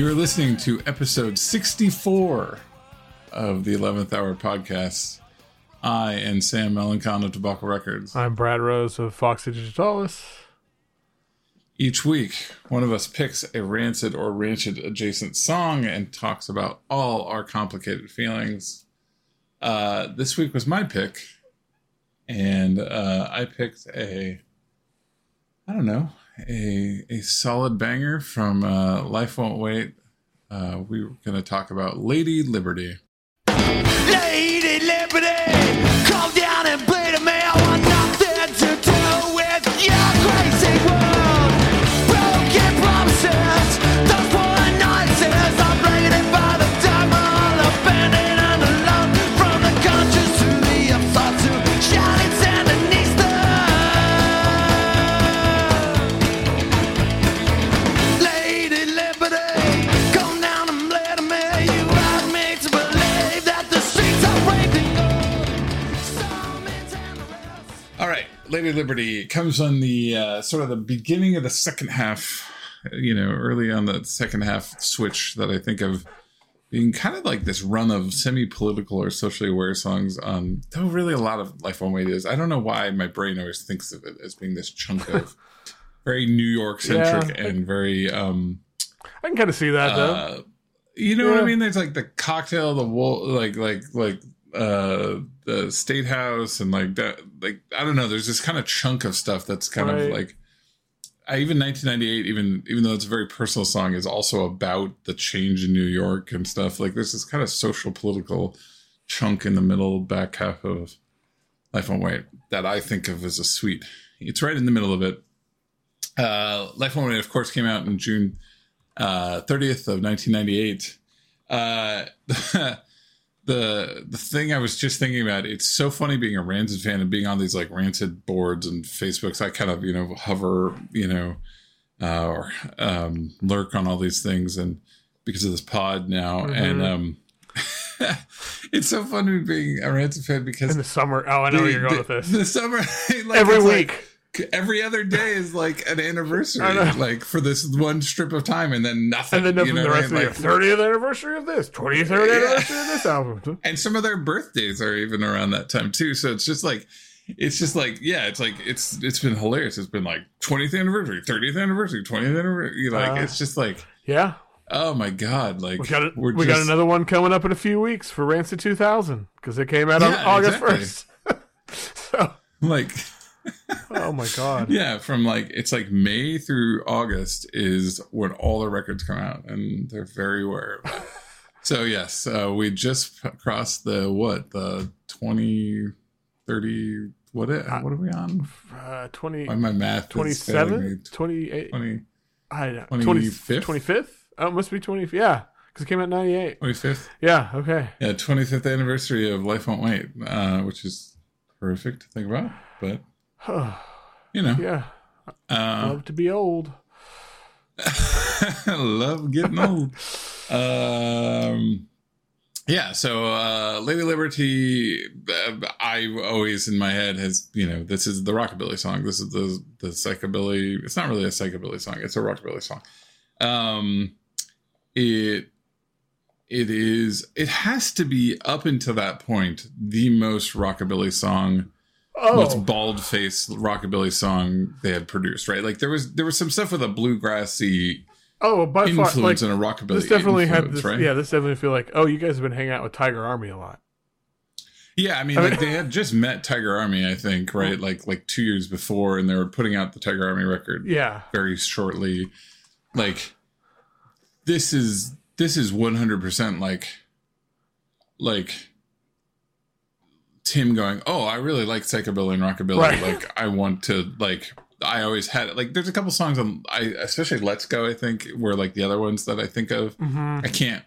You're listening to episode 64 of the 11th Hour podcast. I am Sam Melancon of Tobacco Records. I'm Brad Rose of Foxy Digitalis. Each week, one of us picks a rancid or rancid adjacent song and talks about all our complicated feelings. Uh, this week was my pick, and uh, I picked a, I don't know, a a solid banger from uh, Life Won't Wait. Uh, We're going to talk about Lady Liberty. Lady Lady Liberty comes on the uh, sort of the beginning of the second half, you know, early on the second half switch that I think of being kind of like this run of semi-political or socially aware songs on though really a lot of Life Won't Wait is. I don't know why my brain always thinks of it as being this chunk of very New York centric Yeah. and very um I can kind of see that though. uh, you know what I mean? There's like the cocktail, the Wolf, like like like uh the state house and like that like I don't know, there's this kind of chunk of stuff that's kind of like I even 1998 even even though it's a very personal song is also about the change in New York and stuff. Like there's this kind of social political chunk in the middle back half of Life Won't Wait that I think of as a suite. It's right in the middle of it. Uh Life Won't Wait of course came out in June uh, 30th of 1998. Uh, the the thing I was just thinking about, it's so funny being a Rancid fan and being on these like Rancid boards and Facebooks. I kind of you know hover, you know, uh, or um, lurk on all these things, and because of this pod now, and um, it's so funny being a Rancid fan because In the summer. Oh, I know where you're going the, with this. The summer, like, Every it's like- week. Every other day is like an anniversary, like for this one strip of time, and then nothing. and then nothing you know the what I rest mean? of the. Like, 30th anniversary of this, 23rd Yeah. anniversary of this album. and some of their birthdays are even around that time too. So it's just like, it's just like, yeah, it's like it's it's been hilarious. It's been like 20th anniversary, 30th anniversary, 20th anniversary. Like Uh, it's just like, Yeah. oh my god, like We got we're We got another one coming up in a few weeks for Rancid 2000 because it came out on Yeah, August exactly. 1st. so, like oh my god. yeah, from like it's like May through August is when all the records come out, and they're very aware of that. so yes, uh, we just p- crossed the what the 20, 30, what it, what are we on? Uh, 20, Why my math is failing me. 27, 28, 20, I don't 25th? 25th? Oh, it must be 20. Yeah, because it came out in 98. 25th, Yeah, okay. yeah, twenty fifth anniversary of Life Won't Wait, uh, which is horrific to think about, but you know, yeah, uh, love to be old. love getting old. Um, yeah, so uh, Lady Liberty, uh, I always in my head has you know this is the rockabilly song. This is the the psychobilly. It's not really a psychobilly song. It's a rockabilly song. Um, it it is it has to be up until that point the most rockabilly song most Oh, bald faced rockabilly song they had produced, right? Like there was there was some stuff with a bluegrassy oh, by far, like influence and a rockabilly. this definitely had this. right? Yeah, this definitely feel like oh, you guys have been hanging out with Tiger Army a lot. Yeah, I mean, I like mean- they had just met Tiger Army, I think, right? Like like two years before, and they were putting out the Tiger Army record Yeah, very shortly. Like this is this is one hundred percent like like Tim going, oh, I really like psychobilly and rockabilly. Right. Like I want to like. I always had like. There's a couple songs on I especially Let's Go. I think were like the other ones that I think of. hmm I can't.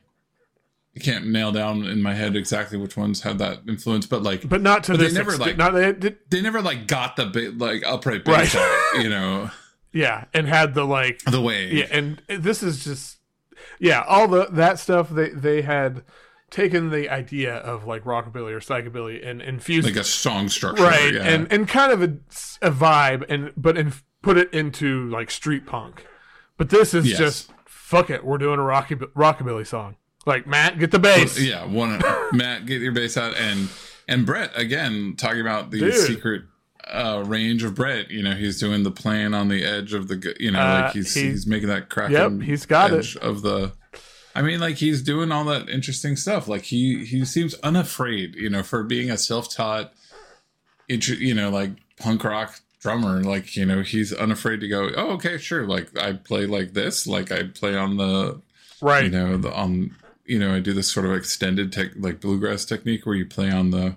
I can't nail down in my head exactly which ones had that influence, but like but not to But they this. never, extent. like- not they did. they never like got the bit like upright bass, Right. out, you know, Yeah, and had the like the way. yeah, and this is just yeah, all the that stuff they they had taken the idea of like rockabilly or psychobilly and infused like a song structure, right yeah. and and kind of a, a vibe and but and put it into like street punk but this is Yes. just fuck it, we're doing a rocky rockabilly song. Like Matt, get the bass. yeah, one Matt, get your bass out, and and Brett again talking about the Dude. secret uh range of Brett. You know, he's doing the playing on the edge of the, you know, Uh, like he's he- he's making that crack. Yep, he's got it. edge of the. I mean, like he's doing all that interesting stuff. Like he he seems unafraid, you know, for being a self-taught, you know, like punk rock drummer. Like you know, he's unafraid to go. Oh, okay, sure. Like I play like this. Like I play on the right. you know the on you know i do this sort of extended tech like bluegrass technique where you play on the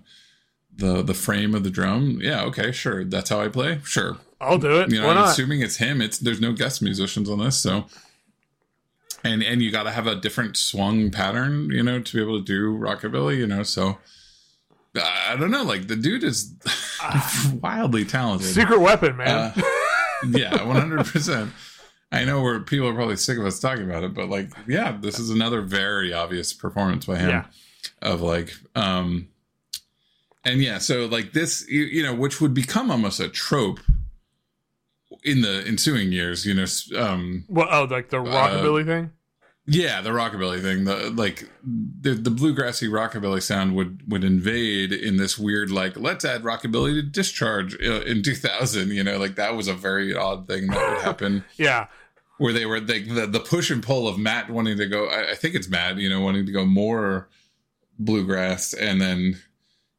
the the frame of the drum yeah okay sure that's how i play sure I'll do it. you know Why i'm not? assuming it's him it's there's no guest musicians on this so and and you got to have a different swung pattern you know to be able to do rockabilly you know so i don't know like the dude is wildly talented Secret weapon, man. uh, yeah, one hundred percent. I know where people are probably sick of us talking about it, but like, yeah, this is another very obvious performance by him Yeah. of like, um, and yeah, so like this, you, you know, which would become almost a trope in the ensuing years, you know, um, well, oh, like the rockabilly thing. yeah, the rockabilly thing, the like the the bluegrassy rockabilly sound would would invade in this weird like let's add rockabilly to discharge uh, in 2000, you know, like that was a very odd thing that would happen. Yeah, where they were they, the the push and pull of Matt wanting to go I, I think it's Matt, you know, wanting to go more bluegrass and then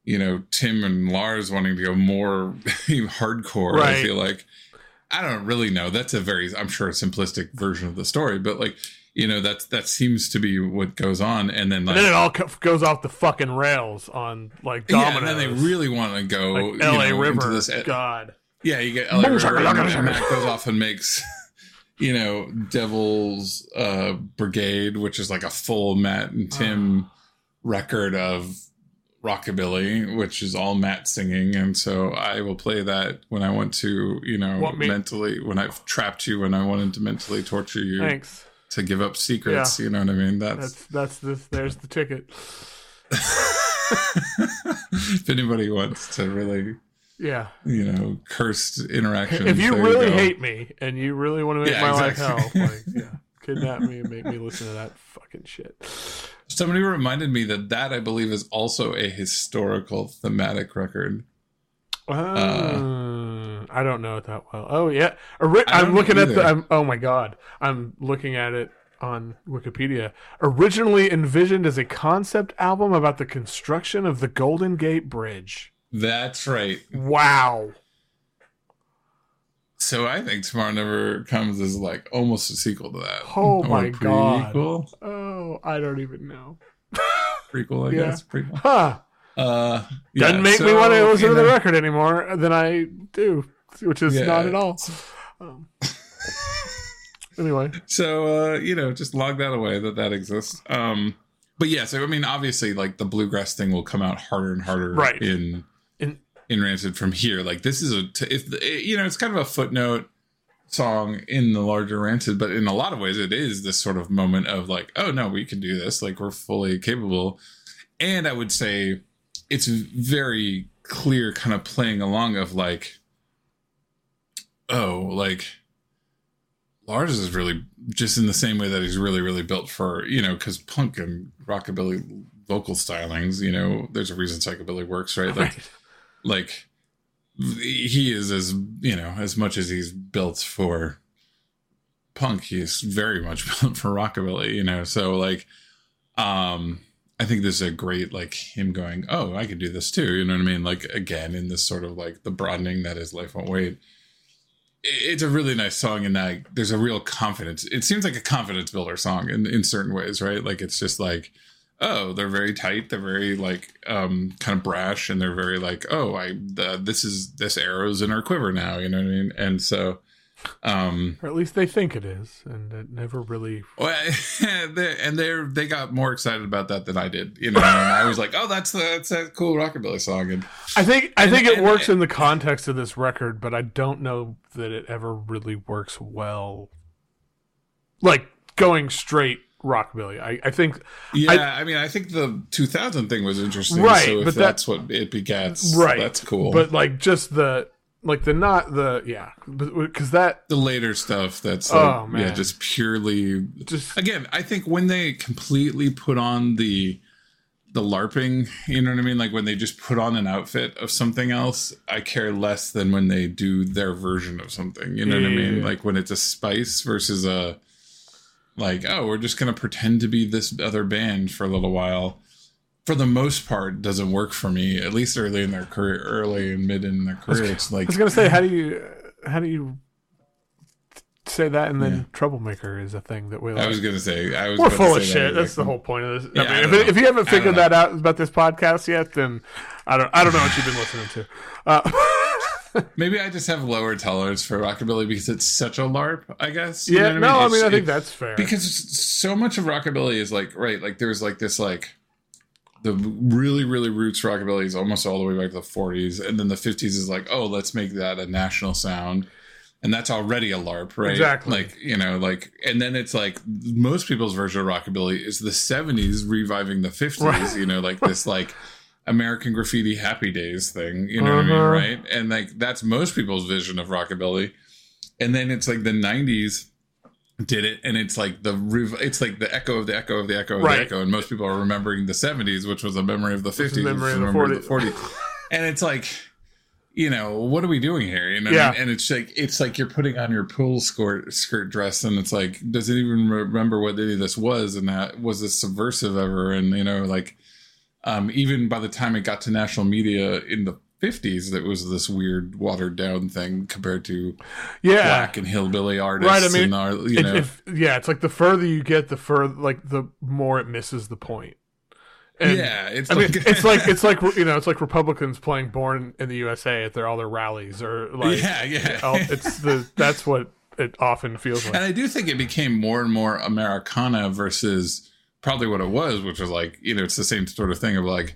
you know, Tim and Lars wanting to go more hardcore, I feel like I don't really know. That's a very, I'm sure, a simplistic version of the story, but like, you know, that's that seems to be what goes on, and then like, and then it all co- goes off the fucking rails on like yeah, and then they really want to go, like you L.A. know, River. into this. God, Yeah, you get LA River, and, and Matt goes off and makes, you know, Devil's uh, Brigade, which is like a full Matt and Tim Ah. record of rockabilly, which is all Matt singing, and so I will play that when I want to, you know, Want mentally when I've trapped you, when I wanted to mentally torture you thanks. to give up secrets. You know what I mean? That's, That's that's this. There's the ticket. if anybody wants to really, Yeah. you know, cursed interactions. If you really go. hate me and you really want to make Yeah, my exactly. life hell, like yeah, kidnap me and make me listen to that fucking shit. Somebody reminded me that that I believe is also a historical thematic record. Uh, I don't know it that well. Oh yeah, Ori- I'm looking at the. I'm, oh my god, I'm looking at it on Wikipedia. Originally envisioned as a concept album about the construction of the Golden Gate Bridge. That's right. Wow. So I think Tomorrow Never Comes is like almost a sequel to that. Oh Or my God. Oh, I don't even know. prequel, I Yeah. guess. Prequel. Huh. Uh, yeah, Doesn't make me want to listen to the record anymore than I do, which is Yeah. not at all. Um, anyway, So uh, you know, just log that away that that exists. Um, but yeah, so I mean, obviously, like the bluegrass thing will come out harder and harder Right. in In- Rancid from here. Like this is a, t- if you know, it's kind of a footnote song in the larger Rancid, but in a lot of ways, it is this sort of moment of like, oh no, we can do this. Like we're fully capable. And I would say it's very clear, kind of playing along of like, oh, like Lars is really just in the same way that he's really, really built for, you know, because punk and rockabilly vocal stylings, you know, there's a reason psychobilly works, right? Like, right. Like he is as, you know, as much as he's built for punk, he's very much built for rockabilly, you know, so like, um, I think this is a great, like, him going, oh, I could do this too, you know what I mean? Like, again, in this sort of like the broadening that is Life Won't Wait it's a really nice song and that there's a real confidence. It seems like a confidence builder song in, in certain ways, right? Like it's just like, oh, they're very tight, they're very like um kind of brash, and they're very like, oh, I the, this is this arrow's in our quiver now, you know what I mean? And so, um, or at least they think it is, and it never really. well, and they're they got more excited about that than I did, you know. And I was like, oh, that's the, that's that cool rockabilly song, and I think I And- think it and- works in the context of this record, but I don't know that it ever really works well. Like going straight rockabilly, I, I think yeah, I, mean, I think the 2000 thing was interesting, Right, So if but that- that's what it begets, right. That's cool, But like just the like the not the yeah, because that the later stuff that's oh, like, Oh, yeah man. just purely just again i think when they completely put on the the larping you know what i mean like when they just put on an outfit of something else i care less than when they do their version of something you know what i mean yeah, yeah. like when it's a spice versus a like oh we're just gonna pretend to be this other band for a little while for the most part doesn't work for me at least early in their career early and mid in their career it's like I was gonna say, how do you how do you say that and then troublemaker is a thing that we like. i was gonna say i was We're full of say that, shit. like, That's the whole point of this. Yeah, I I mean, don't if, if you haven't figured that out about this podcast yet, then I don't. I don't know what you've been listening to. Uh, Maybe I just have lower tolerance for rockabilly because it's such a LARP, I guess. You yeah, no, I It's- mean, I think it- that's fair. because so much of rockabilly is like right, like there's like this like the really really roots rockabilly is almost all the way back to the 40s, and then the 50s is like oh let's make that a national sound. And that's already a LARP, right? Exactly. Like, you know, like, and then it's like most people's version of rockabilly is the 70s reviving the 50s, Right. you know, like this, like, American Graffiti Happy Days thing, you know what I mean, Uh-huh. right? And like that's most people's vision of rockabilly. And then it's like the '90s did it, and it's like the rev- it's like the echo of the echo of the echo of Right. the echo, and most people are remembering the '70s, which was a memory of the '50s, a memory of the memory of the '40s. and it's like, you know, what are we doing here? You know, Yeah. and it's like it's like you're putting on your pool skirt skirt dress, and it's like, does it even remember what any of this was, and that was this subversive ever, and you know, like um, even by the time it got to national media in the 50s that was this weird watered down thing compared to yeah, black and hillbilly artists Right, I mean, our, you know if, yeah, it's like the further you get, the further like the more it misses the point. And, yeah it's I mean, like it's like it's like you know, it's like Republicans playing "Born in the USA" at their all their rallies, or like yeah yeah all- it's the that's what it often feels like. and i do think it became more and more americana versus probably what it was which was like you know it's the same sort of thing of like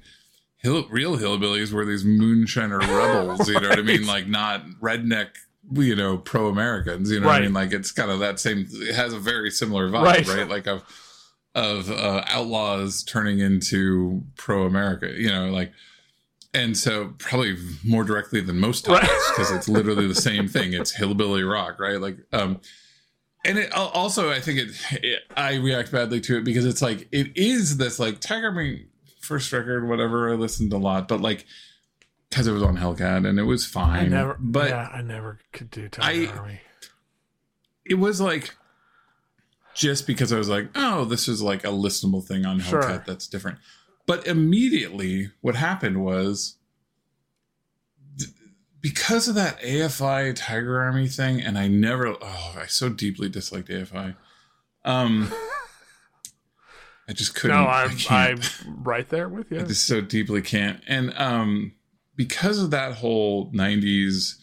hill, real hillbillies were these moonshiner rebels you know what i mean? Like not redneck you know pro-americans you know what i mean? Like it's kind of that same it has a very similar vibe Right. right, like of of uh, outlaws turning into pro-america you know like and so probably more directly than most Right. topics because it's literally the same thing. It's hillbilly rock right? Like um and it also i think it, it i react badly to it because it's like it is this like tiger army first record whatever i listened a lot but like because it was on hellcat and it was I fine never, but yeah, I never could do Tiger I- Army. it was like just because I was like, oh, this is like a listenable thing on Hellcat Sure. that's different. But immediately, what happened was because of that AFI Tiger Army thing, and I never, oh, I so deeply disliked AFI. Um, I just couldn't. No, I'm. I'm right there with you. I just so deeply can't. And um because of that whole 90s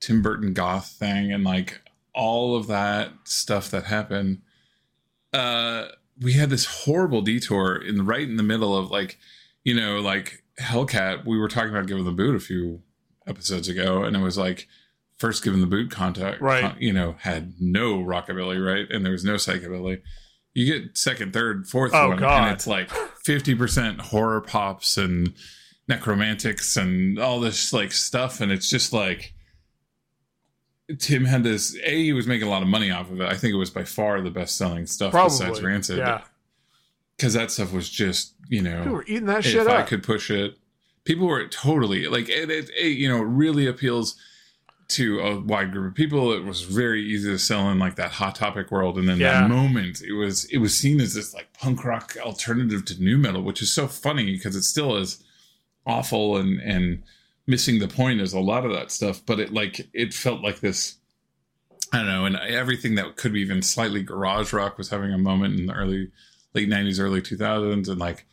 Tim Burton goth thing and like all of that stuff that happened, uh we had this horrible detour in right in the middle of like, you know, like Hellcat, we were talking about Give 'Em the Boot a few episodes ago, and it was like first Give 'Em the Boot contact Right. you know, had no rockabilly, right? And there was no psychobilly. You get second, third, fourth Oh, one, God. and it's like fifty percent Horrorpops and Nekromantix and all this like stuff, and it's just like Tim had this. A, he was making a lot of money off of it. I think it was by far the best selling stuff besides Rancid. yeah. because that stuff was just you know we were eating that if shit I up. could push it, people were totally like it, it, it. You know, really appeals to a wide group of people. It was very easy to sell in like that hot topic world, and then Yeah. that moment, it was it was seen as this like punk rock alternative to nu metal, which is so funny because it still is awful and and missing the point is a lot of that stuff. But it like it felt like this. I don't know, and everything that could be even slightly garage rock was having a moment in the early late 90s early 2000s and like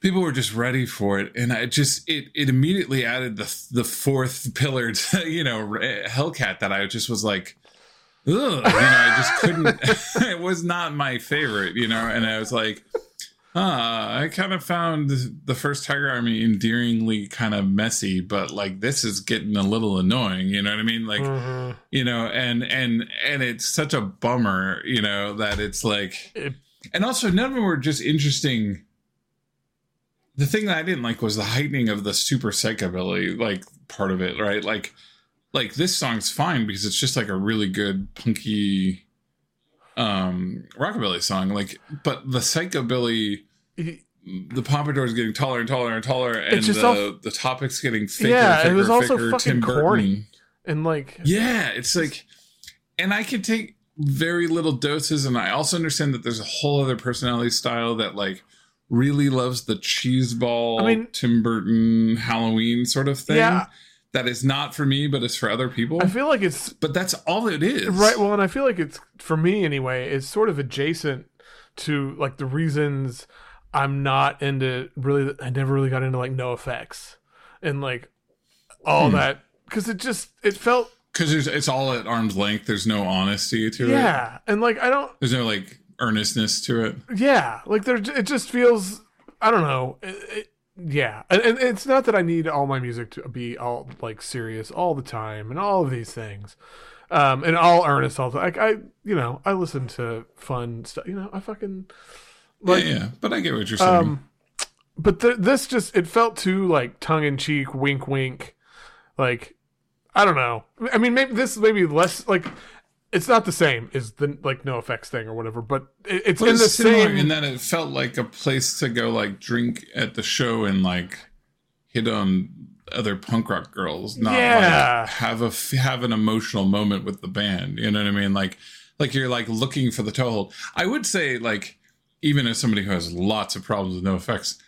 people were just ready for it and i just it it immediately added the the fourth pillar to you know hellcat that i just was like Ugh, you know i just couldn't it was not my favorite you know and i was like uh, I kind of found the first Tiger Army endearingly kind of messy, but like this is getting a little annoying. You know what I mean? Like, Mhm. you know and and and it's such a bummer you know that it's like and also none of them were just interesting the thing that i didn't like was the heightening of the super psychobilly like part of it right like like this song's fine because it's just like a really good punky um rockabilly song like but the psychobilly the pompadour is getting taller and taller and taller and the, all- the topic's getting thicker Yeah, it thicker, was also thicker. fucking Tim Burton. corny. and like Yeah, it's like, and I can take very little doses, and I also understand that there's a whole other personality style that like really loves the cheese ball, I mean- Tim Burton Halloween sort of thing. Yeah. That is not for me, but it's for other people. I feel like it's but that's all it is, Right. Well, and I feel like it's for me anyway. It's sort of adjacent to like the reasons I'm not into really. I never really got into like NOFX and like all Hmm. that because it just it felt Because it's all at arm's length. There's no honesty to it. yeah, and like I don't There's no like earnestness to it. yeah like there it just feels I don't know it, yeah and, and it's not that I need all my music to be all like serious all the time and all of these things. Um, and all earnest all the like I you know I listen to fun stuff you know I fucking like yeah, yeah. But I get what you're saying. Um, but th- this just it felt too like tongue in cheek, wink, wink. Like I don't know. I mean, maybe this maybe less like it's not the same as the like NOFX thing or whatever, but it, it's in the same. in that it felt like a place to go like drink at the show and like hit on other punk rock girls, not Yeah. like have a have an emotional moment with the band. You know what I mean? Like like you're like looking for the toehold. I would say like even as somebody who has lots of problems with NOFX,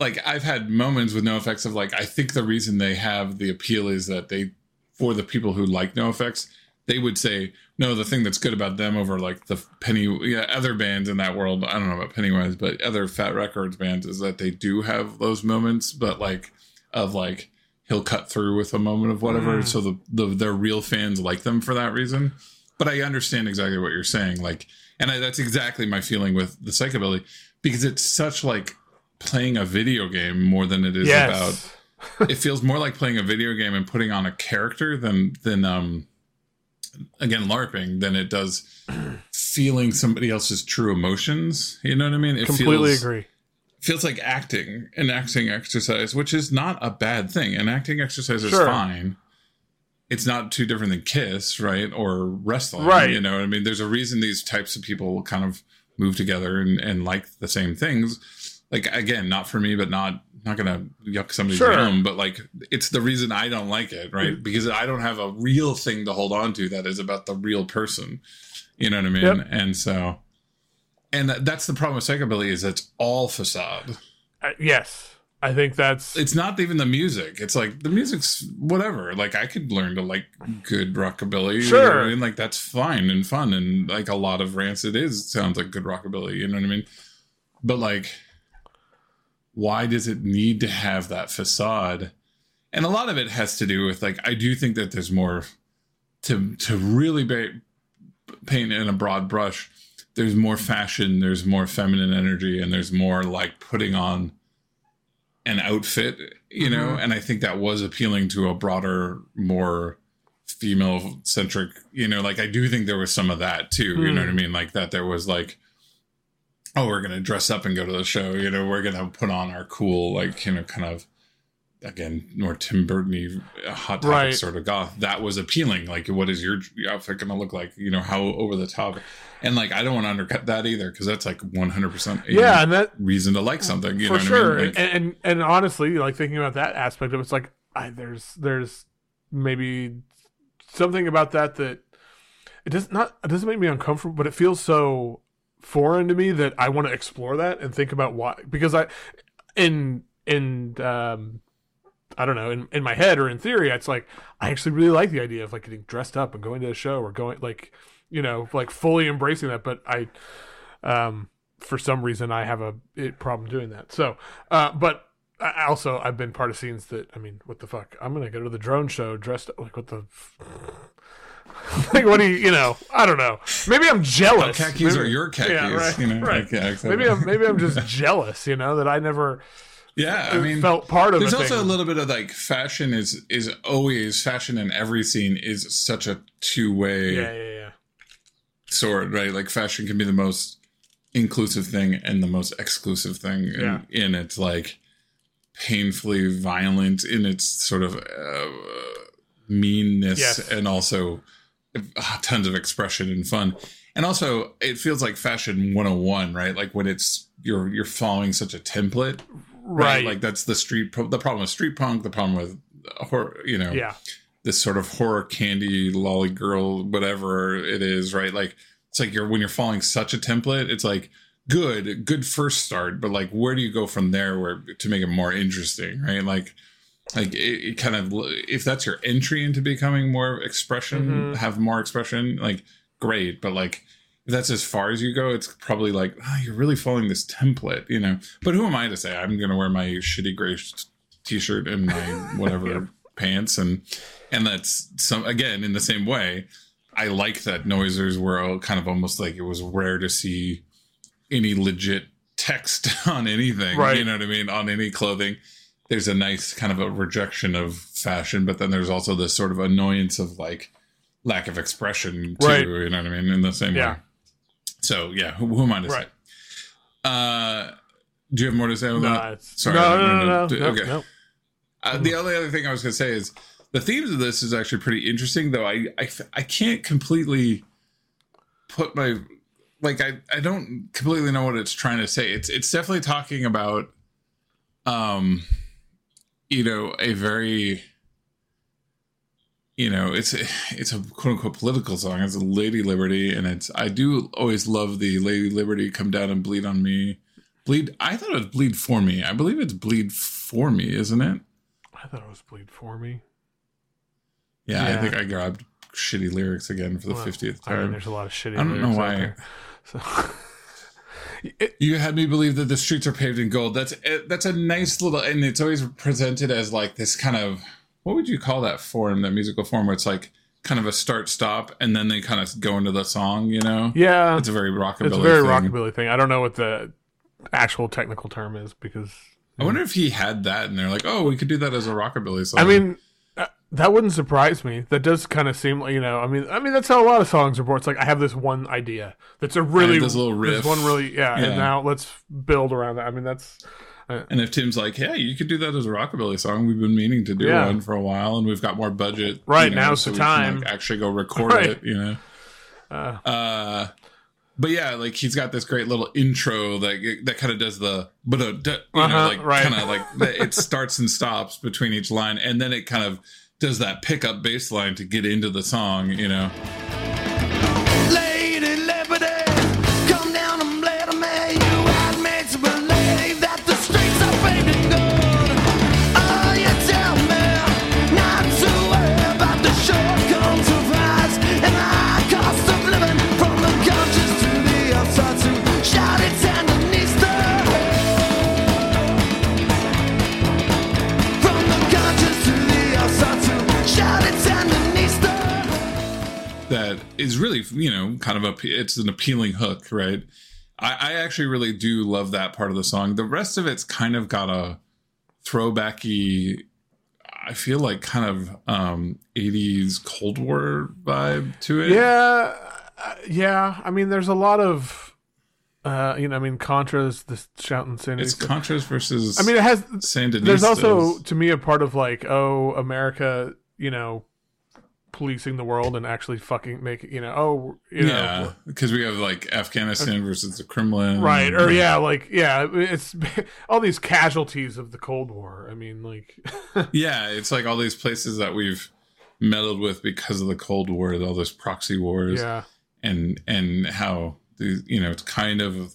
like I've had moments with NOFX of like I think the reason they have the appeal is that they for the people who like NOFX they would say no the thing that's good about them over like the penny yeah other bands in that world i don't know about pennywise but other Fat Wreck Chords bands is that they do have those moments but like of like he'll cut through with a moment of whatever Mm. so the, the their real fans like them for that reason but i understand exactly what you're saying like and I, that's exactly my feeling with the psychobilly because it's such like playing a video game more than it is about it feels more like playing a video game and putting on a character than than um again larping than it does feeling somebody else's true emotions. You know what i mean? It Completely feels, agree. feels like acting an acting exercise which is not a bad thing. An acting exercise is Sure. fine. It's not too different than kiss right? Or wrestling Right. you know what i mean? There's a reason these types of people kind of move together and, and like the same things. Like again not for me but not not gonna yuck somebody's Sure. yum but like it's the reason i don't like it right? Because i don't have a real thing to hold on to that is about the real person. You know what i mean? Yep. and so and that's the problem with psychobilly is it's all facade. Uh, yes, I think that's it's not even the music. It's like the music's whatever. Like i could learn to like good rockabilly. You know Sure. I mean? like that's fine and fun and like a lot of rancid is sounds like good rockabilly. You know what i mean? But like why does it need to have that facade? And a lot of it has to do with like i do think that there's more to to really ba- paint in a broad brush. There's more fashion there's more feminine energy and there's more like putting on an outfit you know? Mhm. and i think that was appealing to a broader more female centric you know? Like i do think there was some of that too you know what i mean? Like that there was like oh we're gonna dress up and go to the show you know we're gonna put on our cool like you know kind of again more tim burton uh, hot topic Right. sort of goth that was appealing like what is your outfit gonna look like you know how over the top and like i don't want to undercut that either because that's like 100% yeah, and that reason to like something you for know sure. i mean Like, and, and and honestly, like thinking about that aspect of it, it's like I, there's there's maybe something about that that it does not it doesn't make me uncomfortable, but it feels so foreign to me that I want to explore that and think about why because I in in um I don't know in in my head or in theory it's like I actually really like the idea of like getting dressed up and going to a show or going like you know like fully embracing that but I um for some reason I have a problem doing that. So, uh, but I also I've been part of scenes that I mean, what the fuck? I'm gonna go to the drone show dressed up like what the. like what do you you know I don't know maybe I'm jealous khakis maybe, are your khakis yeah, right, you know right. like, yeah, exactly. maybe I'm maybe I'm just jealous you know that I never yeah i mean felt part of there's a also a little bit of like fashion is is always fashion in every scene is such a two-way yeah yeah yeah sword right like fashion can be the most inclusive thing and the most exclusive thing and, Yeah. and it's like painfully violent in its sort of uh, meanness Yes. and also Ah, tons of expression and fun. And also, it feels like fashion 101, right? Like when it's you're you're following such a template, right? Right. Like that's the street the problem with street punk, the problem with uh, horror, you know, yeah. this sort of horror candy lolly girl whatever it is right like it's like you're when you're following such a template it's like good good first start but like where do you go from there where to make it more interesting right like like it, it kind of if that's your entry into becoming more expression Mhm. have more expression like great. But like if that's as far as you go it's probably like oh, you're really following this template you know? But who am i to say? I'm gonna wear my shitty gray t-shirt and my whatever pants and and that's some again in the same way i like that noisers were all kind of almost like it was rare to see any legit text on anything Right. you know what i mean? On any clothing there's a nice kind of a rejection of fashion but then there's also this sort of annoyance of like lack of expression too Right. you know what i mean in the same Yeah. way so yeah who, who am i to Right. say uh do you have more to say on No, that Sorry, no, I no, no, no, to- no, okay. no. uh, the only other thing I was going to say is the themes of this is actually pretty interesting, though. I, I, I can't completely put my like I, I don't completely know what it's trying to say. It's it's definitely talking about um you know a very you know it's a, it's a quote unquote political song. It's a Lady Liberty, and it's I do always love the Lady Liberty come down and bleed on me. Bleed. I thought it was bleed for me. I believe it's bleed for me, isn't it? I thought it was bleed for me. Yeah, I think I grabbed shitty lyrics again for the Well, fiftieth I mean, time. there's a lot of shitty. I don't know why. So, it, you had me believe that the streets are paved in gold. That's eh, that's a nice little, and it's always presented as like this kind of what would you call that form, that musical form, where it's like kind of a start stop, and then they kind of go into the song. You know, yeah, it's a very rockabilly. it's a very thing. rockabilly thing. I don't know what the actual technical term is because I wonder if he had that, and they're like, oh, we could do that as a rockabilly song. I mean, that wouldn't surprise me. That does kind of seem like you know. I mean, I mean that's how a lot of songs are. It's like I have this one idea that's a really this little riff. one really yeah, Yeah. and now let's build around that. I mean, that's And if Tim's like, "Hey, you could do that as a rockabilly song. We've been meaning to do Yeah. one for a while, and we've got more budget. Right, you know, now's so the we can, time." like, actually, go record Right. it. You know. uh, Uh, but yeah, like he's got this great little intro that that kind of does the but you Uh-huh, like right. kind of like it starts and stops between each line, and then it kind of does that pickup bass line to get into the song. You know. Kind of a it's an appealing hook right I, I actually really do love that part of the song the rest of it's kind of got a throwbacky i feel like kind of um 80s cold war vibe to it yeah, uh, yeah. I mean, there's a lot of uh, you know, I mean, Contra's the shouting Sandy. it's contras versus I mean, it has. Sandinistas. There's also to me a part of like, oh, America, you know, policing the world and actually fucking make you know, oh, you know, yeah because we have like afghanistan versus the kremlin right or yeah like yeah it's all these casualties of the cold war i mean like yeah it's like all these places that we've meddled with because of the cold war all those proxy wars yeah and and how the you know it's kind of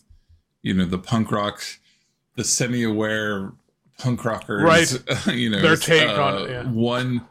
you know the punk rock the semi-aware punk rockers Right. you know Their take uh, on it, yeah. one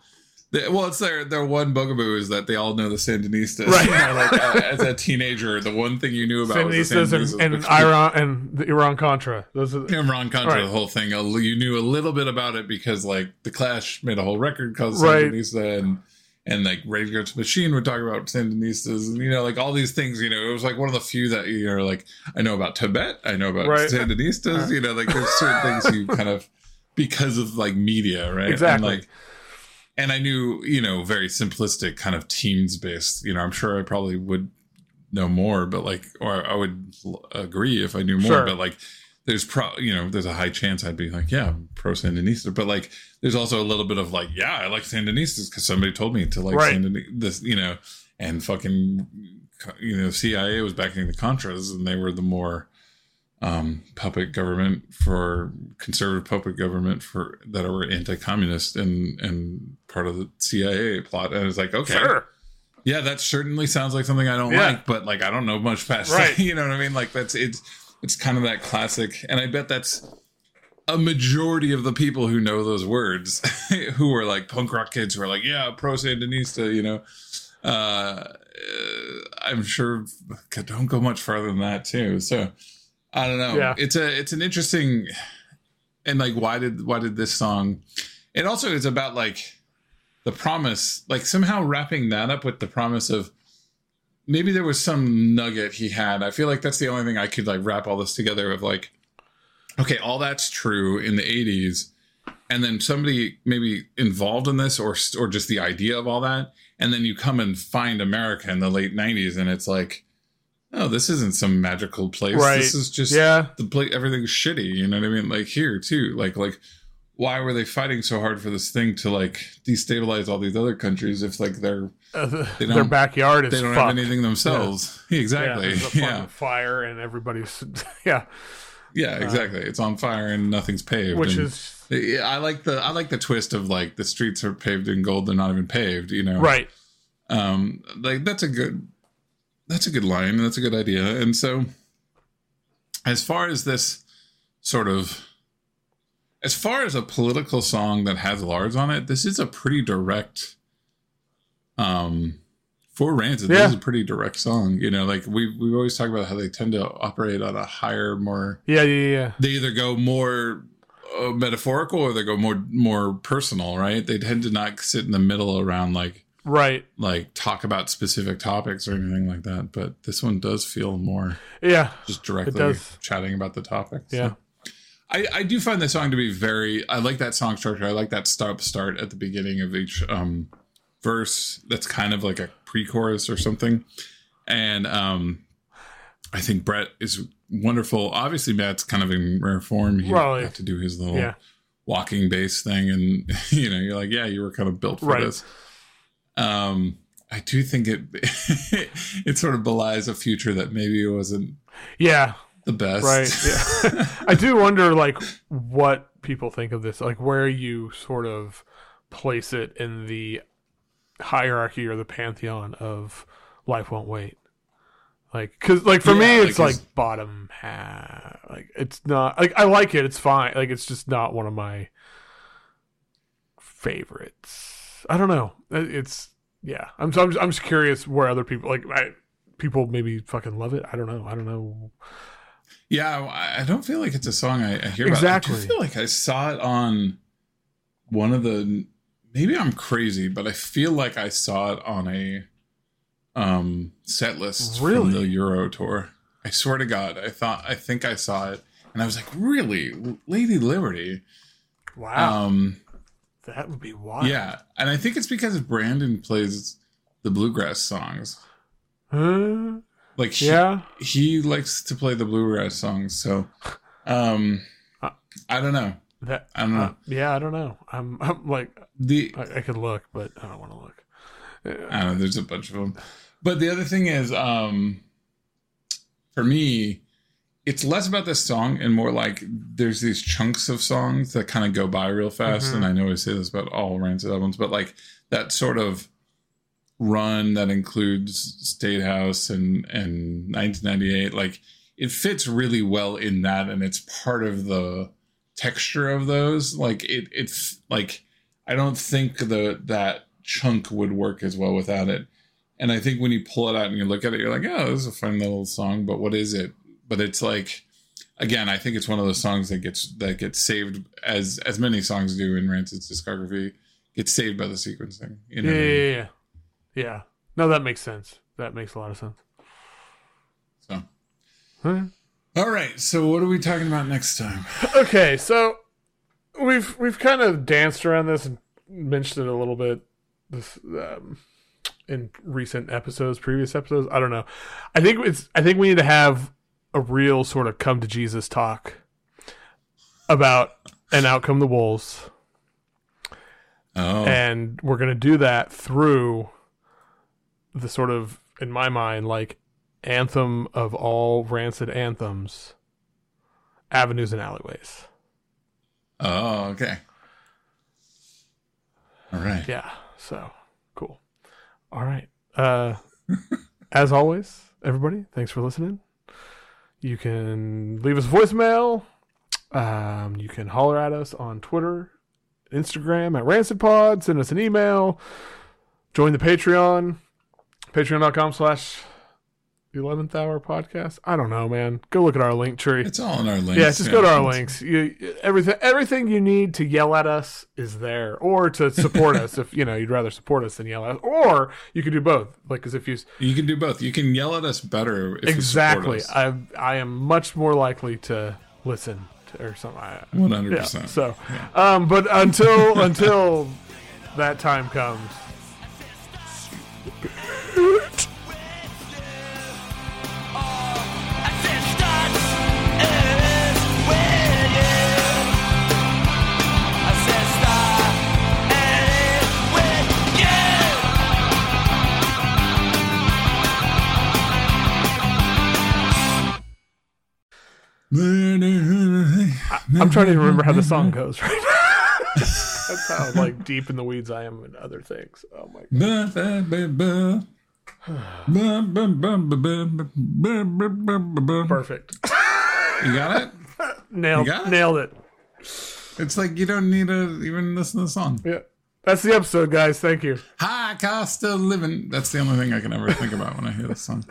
the- well it's their their one bugaboo is that they all know the sandinistas Right. Like uh, as a teenager the one thing you knew about was the Sandinistas Sandinistas and, and iran and the iran contra those are Iran Contra, Right. the whole thing. You knew a little bit about it because, like, the Clash made a whole record called Right. Sandinista, and and like Rage Against the Machine would talk about Sandinistas, and you know, like all these things. You know, it was like one of the few that you know, like I know about Tibet, I know about Right. Sandinistas. You know, like there's certain things you kind of because of like media, right? Exactly. And, like, and I knew, you know, very simplistic kind of teams based. You know, I'm sure I probably would know more, but like, or I would agree if I knew more. Sure. But like, there's pro you know there's a high chance I'd be like yeah pro Sandinista, but like there's also a little bit of like yeah I like Sandinistas because somebody told me to like Right. Sandini- this you know and fucking you know CIA was backing the Contras and they were the more um, puppet government for conservative puppet government for that were anti-communist and and part of the CIA plot and it's like okay Sure. yeah, that certainly sounds like something I don't Yeah. like, but like I don't know much past Right. that. You know what I mean? Like that's it's it's kind of that classic, and I bet that's a majority of the people who know those words, who are like punk rock kids, who are like, yeah, pro Sandinista. You know, uh, uh, I'm sure don't go much farther than that too. So I don't know. Yeah. It's a it's an interesting, and like why did why did this song? It also is about like the promise, like somehow wrapping that up with the promise of maybe there was some nugget he had. I feel like that's the only thing I could like wrap all this together of like, okay, all that's true in the 80s. And then somebody maybe involved in this or or just the idea of all that. And then you come and find America in the late 90s and it's like, oh, this isn't some magical place. Right. This is just Yeah. the place everything's shitty you know what i mean like here too like like why were they fighting so hard for this thing to like destabilize all these other countries if like they're Uh, They their backyard is they don't fucked. have anything themselves Yeah, exactly a yeah fire and everybody's yeah, yeah exactly it's on fire and nothing's paved which and is yeah, i like the i like the twist of like the streets are paved in gold they're not even paved you know right. um like that's a good that's a good line and that's a good idea and so as far as this sort of as far as a political song that has lars on it this is a pretty direct um for rancid Yeah. this is a pretty direct song you know like we we always talk about how they tend to operate on a higher more Yeah, yeah, yeah. they either go more uh, metaphorical or they go more more personal right they tend to not sit in the middle around like Right. like talk about specific topics or anything like that. But this one does feel more Yeah. just directly chatting about the topics. Yeah. I, I do find the song to be very I like that song structure. I like that stop start at the beginning of each um verse that's kind of like a pre-chorus or something. And um I think Brett is wonderful. Obviously Matt's kind of in rare form. He Well, got to do his little Yeah. walking bass thing and you know, you're like, yeah, you were kind of built for Right. this. Um I do think it it sort of belies a future that maybe wasn't Yeah. the best. Right. Yeah. I do wonder like what people think of this, like where you sort of place it in the hierarchy or the pantheon of life won't wait. Like, cause like for me, it's like, like, bottom half. Like it's not like I like it. It's fine. Like it's just not one of my favorites. I don't know. It's yeah. I'm I'm just, I'm just curious where other people like I, people maybe fucking love it. I don't know. I don't know. Yeah, I- don't feel like it's a song I, I hear Exactly. about. I feel like I saw it on one of the. Maybe I'm crazy, but I feel like I saw it on a um set list from the Euro tour. I swear to God, I thought I think I saw it, and I was like, "Really, Lady Liberty?" Wow, Um, that would be wild. yeah, and I think it's because Branden plays the bluegrass songs. Huh? Like, he, Yeah. he likes to play the bluegrass songs. So, um, Uh, I don't know. That I don't know. uh, yeah, I don't know. I'm, I'm like The I, I could look, but I don't want to look. I don't know. There's a bunch of them, but the other thing is, um, for me, it's less about this song and more like there's these chunks of songs that kind of go by real fast. Mhm. And I know I say this about all Rancid albums, but like that sort of run that includes State House and and 1998, like it fits really well in that, and it's part of the texture of those. Like it, it's like I don't think the that chunk would work as well without it. And I think when you pull it out and you look at it, you're like, oh, this is a fun little song, but what is it? But it's like, again, I think it's one of those songs that gets that gets saved as as many songs do in Rancid's discography, gets saved by the sequencing. You know Yeah, yeah, yeah, yeah. No, that makes sense. That makes a lot of sense. So, Huh? all right. So, what are we talking about next time? Okay, so we've we've kind of danced around this and mentioned it a little bit this um, in recent episodes, previous episodes. I don't know. I think it's I think we need to have a real sort of come to Jesus talk about and out come the wolves, Oh, and we're gonna do that through the sort of, in my mind, like anthem of all rancid anthems, avenues and alleyways. oh, okay. All right. Yeah. So cool. All right. Uh, as always, everybody, thanks for listening. You can leave us a voicemail. Um, you can holler at us on Twitter, Instagram at RancidPod. Send us an email. Join the Patreon. Patreon.com slash 11th Hour Podcast. I don't know, man. Go look at our link tree. It's all in our links. Yeah, just go to our links. You, everything, everything you need to yell at us is there, or to support us if you know you'd rather support us than yell at us, or you could do both. Like, because if you You can do both. You can yell at us better if exactly, you support us. I I am much more likely to listen to, or something. One hundred yeah. percent. So, um, but until until that time comes, I'm trying to remember how the song goes right now. That's how like deep in the weeds I am in other things. Oh my god. Perfect. You got it? Nailed got it? nailed it. It's like you don't need to even listen to the song. Yeah. That's the episode, guys. Thank you. High cost of living. That's the only thing I can ever think about when I hear this song.